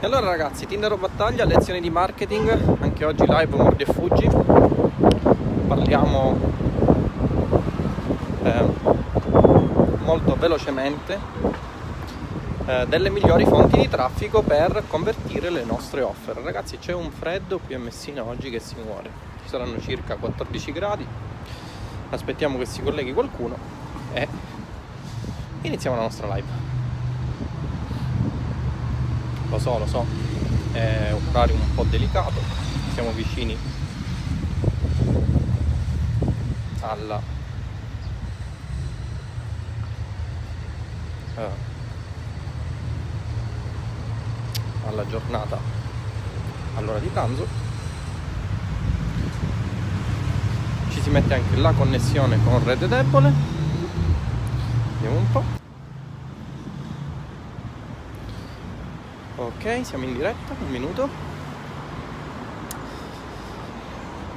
E allora ragazzi, Tinder o battaglia, lezioni di marketing, anche oggi live mordi e fuggi. Parliamo eh, molto velocemente eh, delle migliori fonti di traffico per convertire le nostre offer. Ragazzi, c'è un freddo qui a Messina oggi che si muore. Ci saranno circa 14 gradi. Aspettiamo che si colleghi qualcuno e iniziamo la nostra live. Lo so, lo so, è un orario un po' delicato, siamo vicini alla uh, alla giornata all'ora di pranzo. Ci si mette anche la connessione con rete debole. Vediamo un po' ok siamo in diretta un minuto.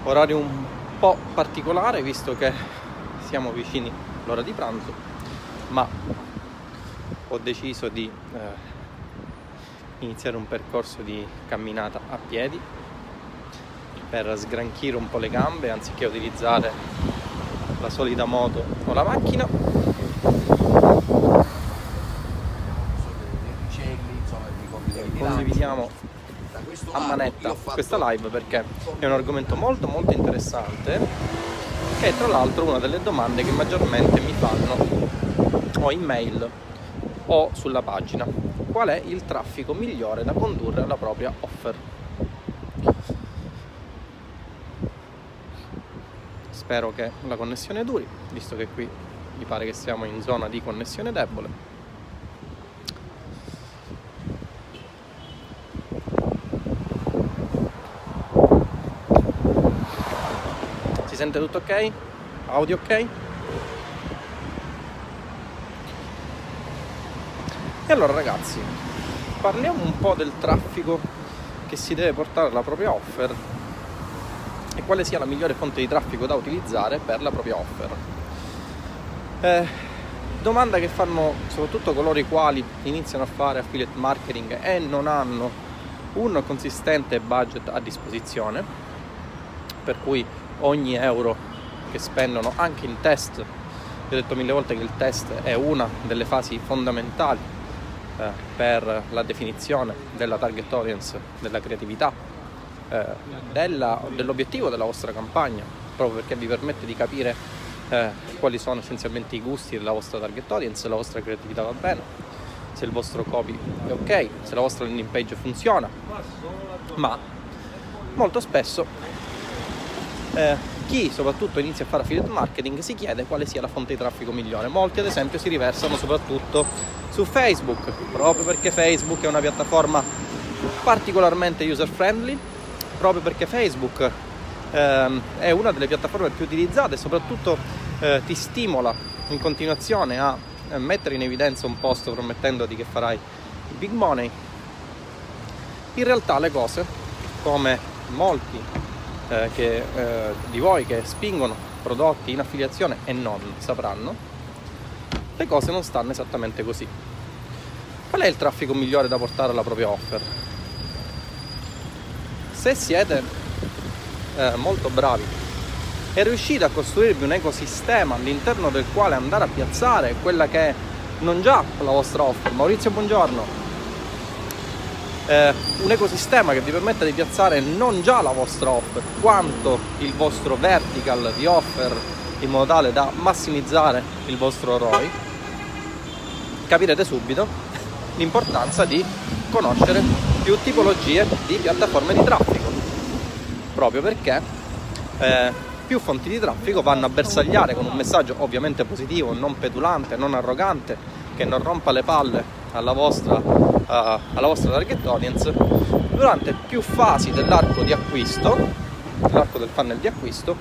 Orario un po' particolare visto che siamo vicini all'ora di pranzo ma ho deciso di eh, iniziare un percorso di camminata a piedi per sgranchire un po' le gambe anziché utilizzare la solita moto o la macchina condividiamo a manetta questa live perché è un argomento molto molto interessante che è tra l'altro una delle domande che maggiormente mi fanno o in mail o sulla pagina. Qual è il traffico migliore da condurre alla propria offer? Spero che la connessione duri visto che qui mi pare che siamo in zona di connessione debole sente tutto ok? Audio ok? E allora ragazzi, parliamo un po' del traffico che si deve portare alla propria offer e quale sia la migliore fonte di traffico da utilizzare per la propria offer. Eh, domanda che fanno soprattutto coloro i quali iniziano a fare affiliate marketing e non hanno un consistente budget a disposizione, per cui ogni euro che spendono anche in test. Vi ho detto mille volte che il test è una delle fasi fondamentali eh, per la definizione della target audience, della creatività, eh, della, dell'obiettivo della vostra campagna, proprio perché vi permette di capire eh, quali sono essenzialmente i gusti della vostra target audience, se la vostra creatività va bene, se il vostro copy è ok, se la vostra landing page funziona, ma molto spesso eh, chi soprattutto inizia a fare affiliate marketing si chiede quale sia la fonte di traffico migliore. Molti ad esempio si riversano soprattutto su Facebook, proprio perché Facebook è una piattaforma particolarmente user friendly, proprio perché Facebook ehm, è una delle piattaforme più utilizzate e soprattutto eh, ti stimola in continuazione a eh, mettere in evidenza un post promettendoti che farai big money. In realtà le cose, come molti eh, che, eh, di voi che spingono prodotti in affiliazione e non sapranno, le cose non stanno esattamente così. Qual è il traffico migliore da portare alla propria offer? Se siete eh, molto bravi e riuscite a costruirvi un ecosistema all'interno del quale andare a piazzare quella che è non già la vostra offer, Maurizio buongiorno, eh, un ecosistema che vi permette di piazzare non già la vostra offer, quanto il vostro vertical di offer in modo tale da massimizzare il vostro ROI, capirete subito l'importanza di conoscere più tipologie di piattaforme di traffico, proprio perché eh, più fonti di traffico vanno a bersagliare con un messaggio ovviamente positivo, non petulante, non arrogante, che non rompa le palle alla vostra, uh, alla vostra target audience durante più fasi dell'arco di acquisto, l'arco del funnel di acquisto,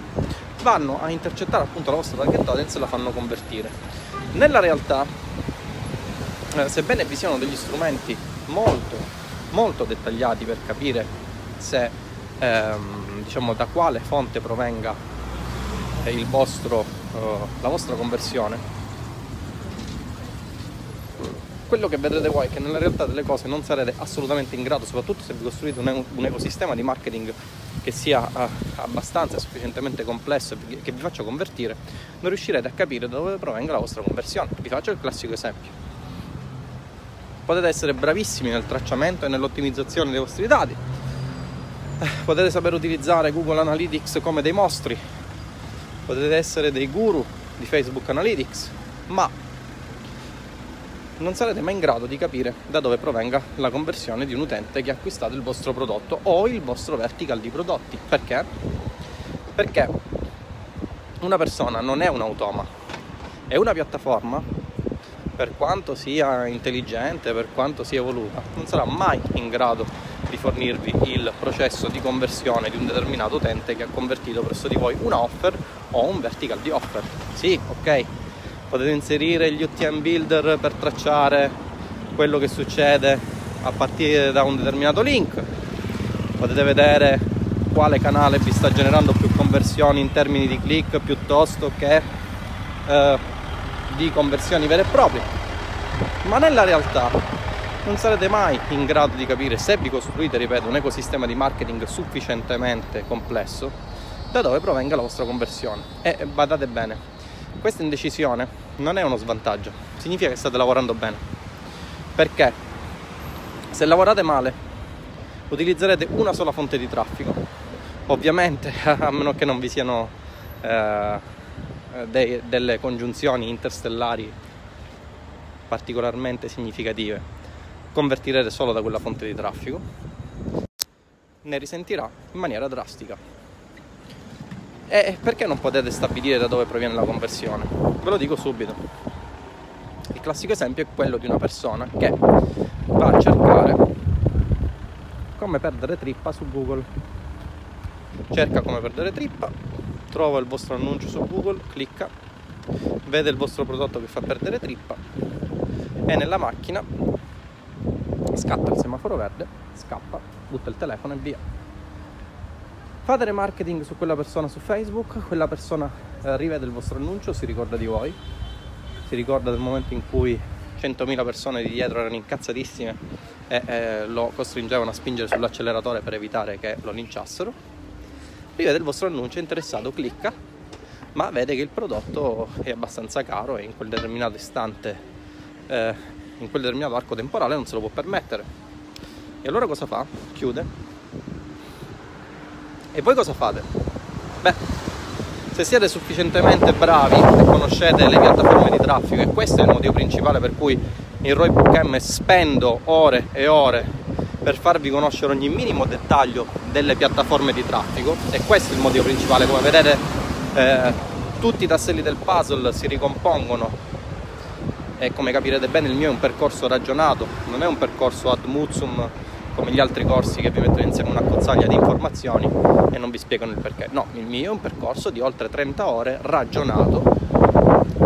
vanno a intercettare appunto la vostra target audience e la fanno convertire. Nella realtà, eh, sebbene vi siano degli strumenti molto, molto dettagliati per capire se, ehm, diciamo, da quale fonte provenga il vostro, uh, la vostra conversione, quello che vedrete voi è che nella realtà delle cose non sarete assolutamente in grado, soprattutto se vi costruite un, un ecosistema di marketing che sia uh, abbastanza sufficientemente complesso e che vi faccia convertire, non riuscirete a capire da dove provenga la vostra conversione. Vi faccio il classico esempio. Potete essere bravissimi nel tracciamento e nell'ottimizzazione dei vostri dati, eh, potete saper utilizzare Google Analytics come dei mostri, potete essere dei guru di Facebook Analytics, ma non sarete mai in grado di capire da dove provenga la conversione di un utente che ha acquistato il vostro prodotto o il vostro vertical di prodotti. Perché? Perché una persona non è un automa, è una piattaforma, per quanto sia intelligente, per quanto sia evoluta, non sarà mai in grado di fornirvi il processo di conversione di un determinato utente che ha convertito presso di voi una offer o un vertical di offer. Sì, ok, potete inserire gli UTM builder per tracciare quello che succede a partire da un determinato link. Potete vedere quale canale vi sta generando più conversioni in termini di click piuttosto che eh, di conversioni vere e proprie. Ma nella realtà non sarete mai in grado di capire se vi costruite, ripeto, un ecosistema di marketing sufficientemente complesso da dove provenga la vostra conversione. E badate bene questa indecisione non è uno svantaggio, significa che state lavorando bene. Perché se lavorate male, utilizzerete una sola fonte di traffico. Ovviamente, a meno che non vi siano eh, de- delle congiunzioni interstellari particolarmente significative, convertirete solo da quella fonte di traffico, ne risentirà in maniera drastica. E perché non potete stabilire da dove proviene la conversione? Ve lo dico subito. Il classico esempio è quello di una persona che va a cercare come perdere trippa su Google. Cerca come perdere trippa, trova il vostro annuncio su Google, clicca, vede il vostro prodotto che fa perdere trippa e nella macchina scatta il semaforo verde, scappa, butta il telefono e via fate remarketing su quella persona su Facebook, quella persona eh, rivede il vostro annuncio, si ricorda di voi, si ricorda del momento in cui 100.000 persone di dietro erano incazzatissime e eh, lo costringevano a spingere sull'acceleratore per evitare che lo linciassero. Rivede il vostro annuncio, è interessato, clicca, ma vede che il prodotto è abbastanza caro e in quel determinato istante, eh, in quel determinato arco temporale non se lo può permettere. E allora cosa fa? Chiude e voi cosa fate? Beh, se siete sufficientemente bravi e conoscete le piattaforme di traffico, e questo è il motivo principale per cui in Roybook M spendo ore e ore per farvi conoscere ogni minimo dettaglio delle piattaforme di traffico, e questo è il motivo principale, come vedete eh, tutti i tasselli del puzzle si ricompongono e come capirete bene il mio è un percorso ragionato, non è un percorso ad mutsum come gli altri corsi che vi mettono insieme una cozzaglia di informazioni e non vi spiegano il perché. No, il mio è un percorso di oltre 30 ore ragionato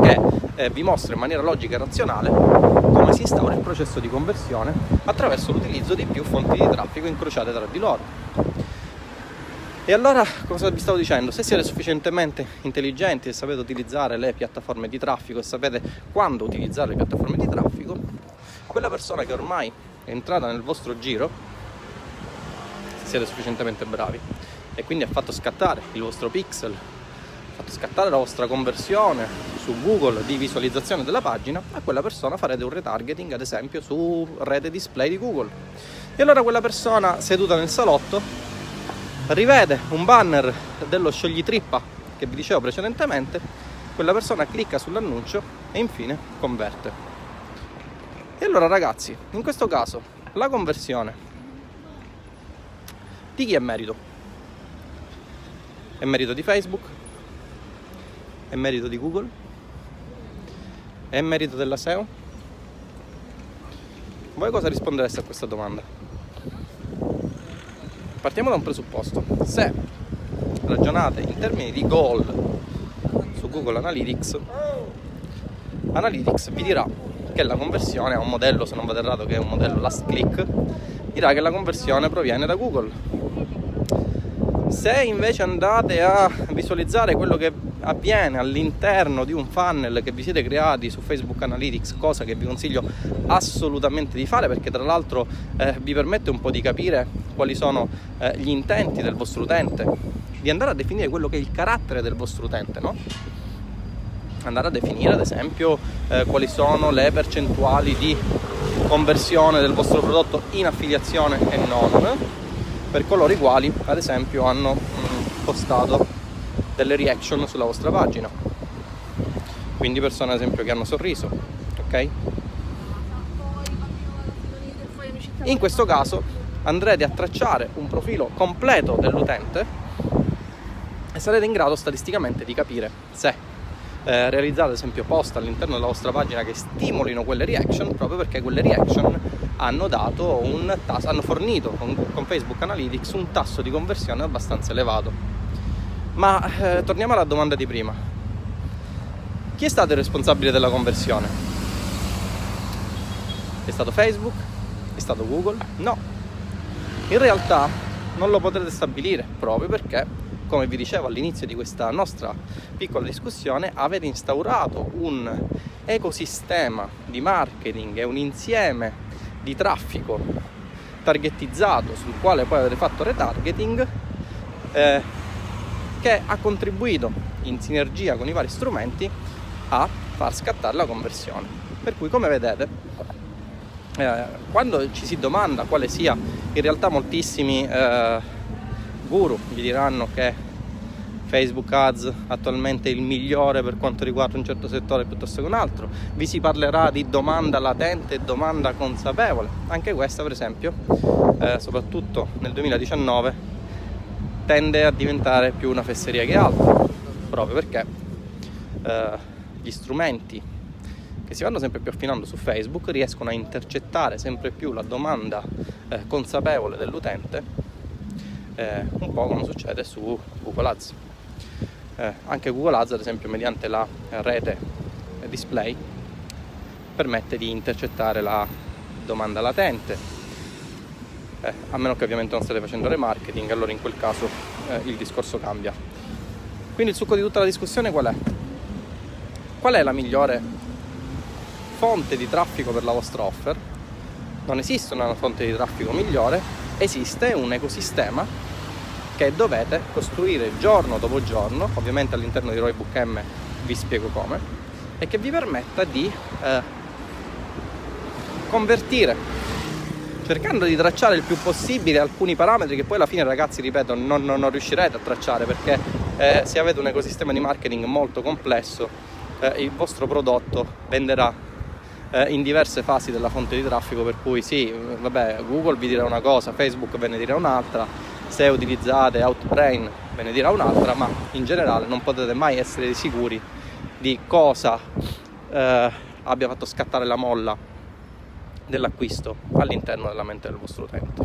che eh, vi mostra in maniera logica e razionale come si instaura il processo di conversione attraverso l'utilizzo di più fonti di traffico incrociate tra di loro. E allora cosa vi stavo dicendo? Se siete sufficientemente intelligenti e sapete utilizzare le piattaforme di traffico e sapete quando utilizzare le piattaforme di traffico, quella persona che ormai è entrata nel vostro giro, siete sufficientemente bravi, e quindi ha fatto scattare il vostro pixel, ha fatto scattare la vostra conversione su Google di visualizzazione della pagina, a quella persona farete un retargeting, ad esempio, su rete display di Google. E allora quella persona seduta nel salotto rivede un banner dello scioglitrippa che vi dicevo precedentemente, quella persona clicca sull'annuncio e infine converte. E allora ragazzi, in questo caso la conversione di chi è merito? È merito di Facebook? È merito di Google? È merito della SEO? Voi cosa rispondereste a questa domanda? Partiamo da un presupposto. Se ragionate in termini di goal su Google Analytics, Analytics vi dirà che la conversione è un modello, se non vado errato, che è un modello last click, dirà che la conversione proviene da Google. Se invece andate a visualizzare quello che avviene all'interno di un funnel che vi siete creati su Facebook Analytics, cosa che vi consiglio assolutamente di fare perché tra l'altro eh, vi permette un po' di capire quali sono eh, gli intenti del vostro utente, di andare a definire quello che è il carattere del vostro utente, no? andare a definire ad esempio eh, quali sono le percentuali di conversione del vostro prodotto in affiliazione e non per coloro i quali ad esempio hanno mm, postato delle reaction sulla vostra pagina. Quindi persone ad esempio che hanno sorriso ok? In questo caso andrete a tracciare un profilo completo dell'utente e sarete in grado statisticamente di capire se eh, realizzate ad esempio post all'interno della vostra pagina che stimolino quelle reaction proprio perché quelle reaction hanno tasso, hanno fornito con, con Facebook Analytics un tasso di conversione abbastanza elevato. Ma eh, torniamo alla domanda di prima. Chi è stato il responsabile della conversione? È stato Facebook? È stato Google? No. In realtà non lo potrete stabilire proprio perché come vi dicevo all'inizio di questa nostra piccola discussione, avete instaurato un ecosistema di marketing e un insieme di traffico targetizzato sul quale poi avete fatto retargeting eh, che ha contribuito in sinergia con i vari strumenti a far scattare la conversione. Per cui come vedete eh, quando ci si domanda quale sia in realtà moltissimi eh, guru vi diranno che Facebook Ads attualmente il migliore per quanto riguarda un certo settore piuttosto che un altro, vi si parlerà di domanda latente e domanda consapevole, anche questa per esempio, eh, soprattutto nel 2019, tende a diventare più una fesseria che altro, proprio perché eh, gli strumenti che si vanno sempre più affinando su Facebook riescono a intercettare sempre più la domanda eh, consapevole dell'utente, eh, un po' come succede su Google Ads eh, anche Google Ads ad esempio mediante la rete display permette di intercettare la domanda latente eh, a meno che ovviamente non state facendo remarketing allora in quel caso eh, il discorso cambia quindi il succo di tutta la discussione qual è? qual è la migliore fonte di traffico per la vostra offer? non esiste una fonte di traffico migliore esiste un ecosistema che dovete costruire giorno dopo giorno, ovviamente all'interno di Roybook M vi spiego come, e che vi permetta di eh, convertire, cercando di tracciare il più possibile alcuni parametri che poi alla fine ragazzi, ripeto, non, non, non riuscirete a tracciare perché eh, se avete un ecosistema di marketing molto complesso, eh, il vostro prodotto venderà eh, in diverse fasi della fonte di traffico, per cui sì, vabbè, Google vi dirà una cosa, Facebook ve ne dirà un'altra, se utilizzate Outbrain ve ne dirà un'altra, ma in generale non potete mai essere sicuri di cosa eh, abbia fatto scattare la molla dell'acquisto all'interno della mente del vostro utente.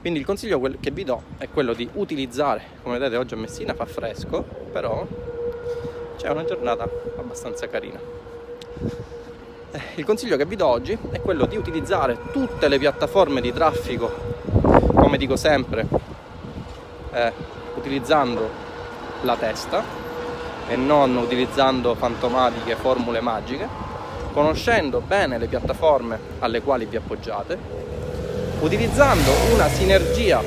Quindi il consiglio che vi do è quello di utilizzare, come vedete oggi a Messina fa fresco, però c'è una giornata abbastanza carina. Eh, il consiglio che vi do oggi è quello di utilizzare tutte le piattaforme di traffico, come dico sempre, eh, utilizzando la testa e non utilizzando fantomatiche formule magiche, conoscendo bene le piattaforme alle quali vi appoggiate, utilizzando una sinergia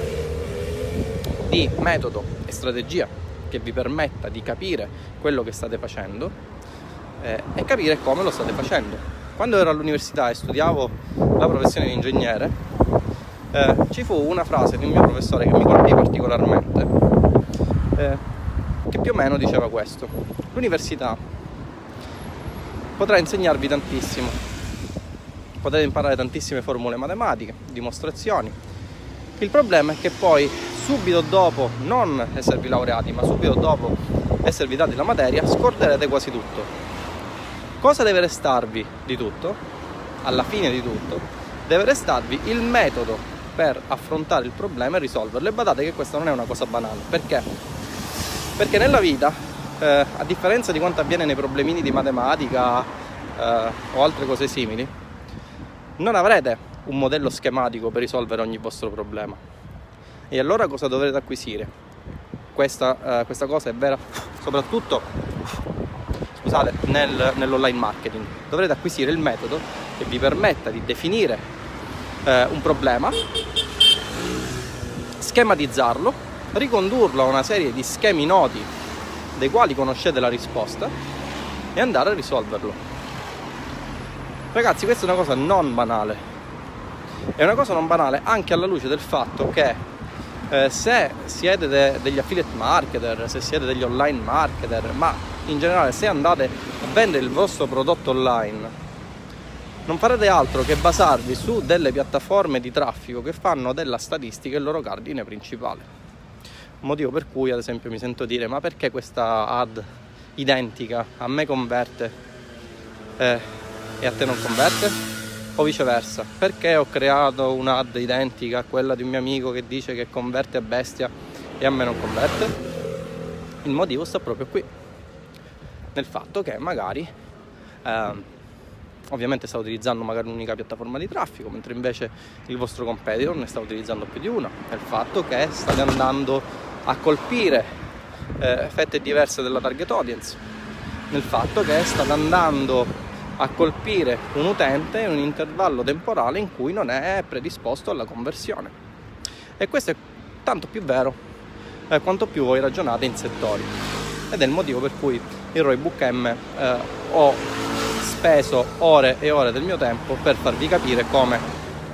di metodo e strategia che vi permetta di capire quello che state facendo eh, e capire come lo state facendo. Quando ero all'università e studiavo la professione di ingegnere, eh, ci fu una frase di un mio professore che mi colpì particolarmente, eh, che più o meno diceva questo. L'università potrà insegnarvi tantissimo, potete imparare tantissime formule matematiche, dimostrazioni. Il problema è che poi subito dopo, non esservi laureati, ma subito dopo esservi dati la materia, scorderete quasi tutto. Cosa deve restarvi di tutto? Alla fine di tutto, deve restarvi il metodo per affrontare il problema e risolverlo. E badate che questa non è una cosa banale, perché? Perché nella vita, eh, a differenza di quanto avviene nei problemini di matematica eh, o altre cose simili, non avrete un modello schematico per risolvere ogni vostro problema. E allora cosa dovrete acquisire? Questa, eh, questa cosa è vera soprattutto scusate, nel, nell'online marketing. Dovrete acquisire il metodo che vi permetta di definire eh, un problema, schematizzarlo, ricondurlo a una serie di schemi noti dei quali conoscete la risposta e andare a risolverlo. Ragazzi, questa è una cosa non banale. È una cosa non banale anche alla luce del fatto che eh, se siete de- degli affiliate marketer, se siete degli online marketer, ma in generale se andate a vendere il vostro prodotto online, non farete altro che basarvi su delle piattaforme di traffico che fanno della statistica il loro cardine principale. Motivo per cui ad esempio mi sento dire ma perché questa ad identica a me converte eh, e a te non converte? O viceversa, perché ho creato un'ad identica a quella di un mio amico che dice che converte a bestia e a me non converte? Il motivo sta proprio qui, nel fatto che magari eh, ovviamente sta utilizzando magari un'unica piattaforma di traffico, mentre invece il vostro competitor ne sta utilizzando più di una. È il fatto che state andando a colpire eh, fette diverse della target audience, nel fatto che state andando a colpire un utente in un intervallo temporale in cui non è predisposto alla conversione. E questo è tanto più vero eh, quanto più voi ragionate in settori. Ed è il motivo per cui in Roybook M eh, ho speso ore e ore del mio tempo per farvi capire come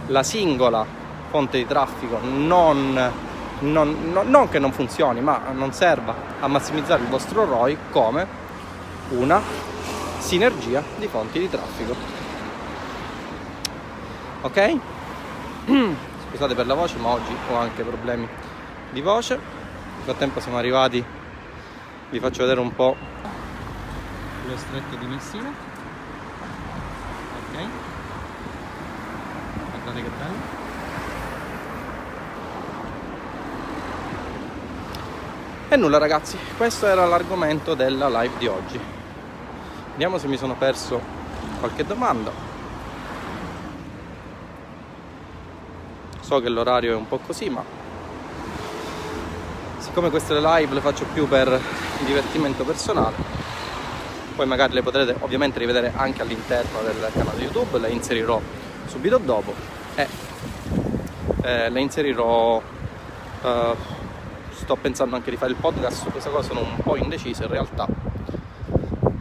la singola fonte di traffico non, non, non, non che non funzioni, ma non serva a massimizzare il vostro ROI come una sinergia di fonti di traffico. Ok? Scusate per la voce, ma oggi ho anche problemi di voce. Nel frattempo siamo arrivati, vi faccio vedere un po' lo stretto di Messina. Ok? Guardate che bello. E nulla ragazzi, questo era l'argomento della live di oggi. Vediamo se mi sono perso qualche domanda. So che l'orario è un po' così, ma siccome queste live le faccio più per divertimento personale, poi magari le potrete ovviamente rivedere anche all'interno del canale YouTube, le inserirò subito dopo e eh, le inserirò eh, sto pensando anche di fare il podcast su questa cosa sono un po' indeciso in realtà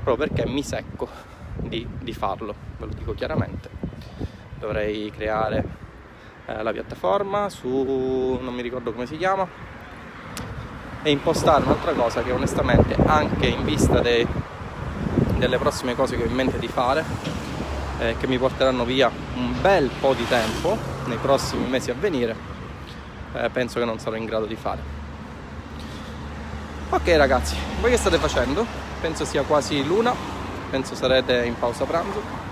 proprio perché mi secco di, di farlo, ve lo dico chiaramente. Dovrei creare eh, la piattaforma su, non mi ricordo come si chiama, e impostare un'altra cosa che onestamente anche in vista de, delle prossime cose che ho in mente di fare, eh, che mi porteranno via un bel po' di tempo nei prossimi mesi a venire, eh, penso che non sarò in grado di fare. Ok ragazzi, voi che state facendo? penso sia quasi l'una, penso sarete in pausa pranzo.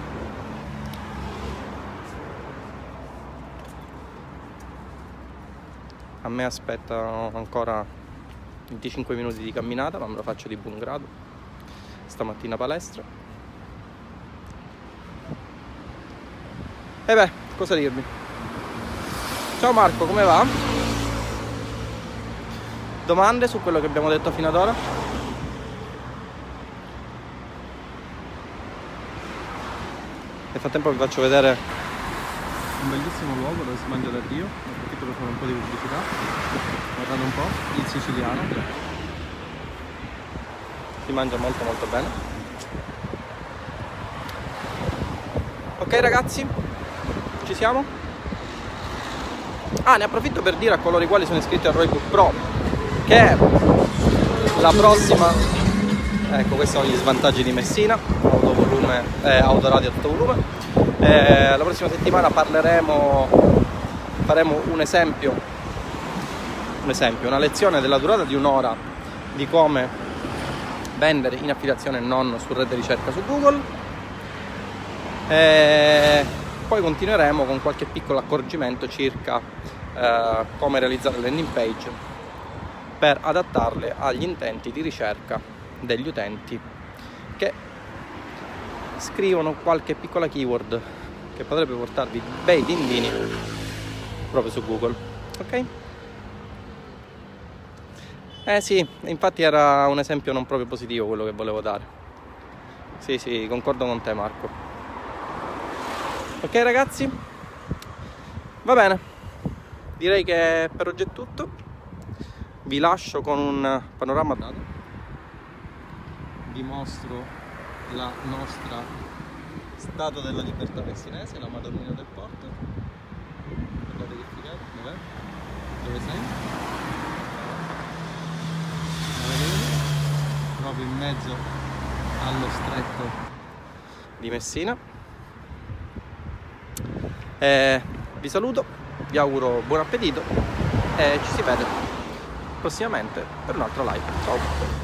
A me aspettano ancora 25 minuti di camminata, ma me lo faccio di buon grado. Stamattina palestra. E beh, cosa dirvi? Ciao Marco, come va? Domande su quello che abbiamo detto fino ad ora? Nel frattempo vi faccio vedere un bellissimo luogo dove si mangia da Dio, approfitto per fare un po' di pubblicità. Guardate un po', il siciliano. Si mangia molto molto bene. Ok ragazzi, ci siamo? Ah, ne approfitto per dire a coloro i quali sono iscritti a Roybook Pro che la prossima ecco questi sono gli svantaggi di Messina autovolume, eh, autoradio a tutto volume eh, la prossima settimana parleremo faremo un esempio un esempio una lezione della durata di un'ora di come vendere in affiliazione non su rete ricerca su Google e poi continueremo con qualche piccolo accorgimento circa eh, come realizzare le landing page per adattarle agli intenti di ricerca degli utenti che scrivono qualche piccola keyword che potrebbe portarvi bei dindini proprio su Google ok? Eh sì, infatti era un esempio non proprio positivo quello che volevo dare. Sì, sì, concordo con te Marco. Ok ragazzi? Va bene. Direi che per oggi è tutto. Vi lascio con un panorama dato. Vi mostro la nostra Statua della Libertà messinese, la Madonnina del Porto. Guardate che figata, dov'è? Dove sei? La vedete? Proprio in mezzo allo stretto di Messina. Eh, vi saluto, vi auguro buon appetito e ci si vede prossimamente per un altro live. Ciao!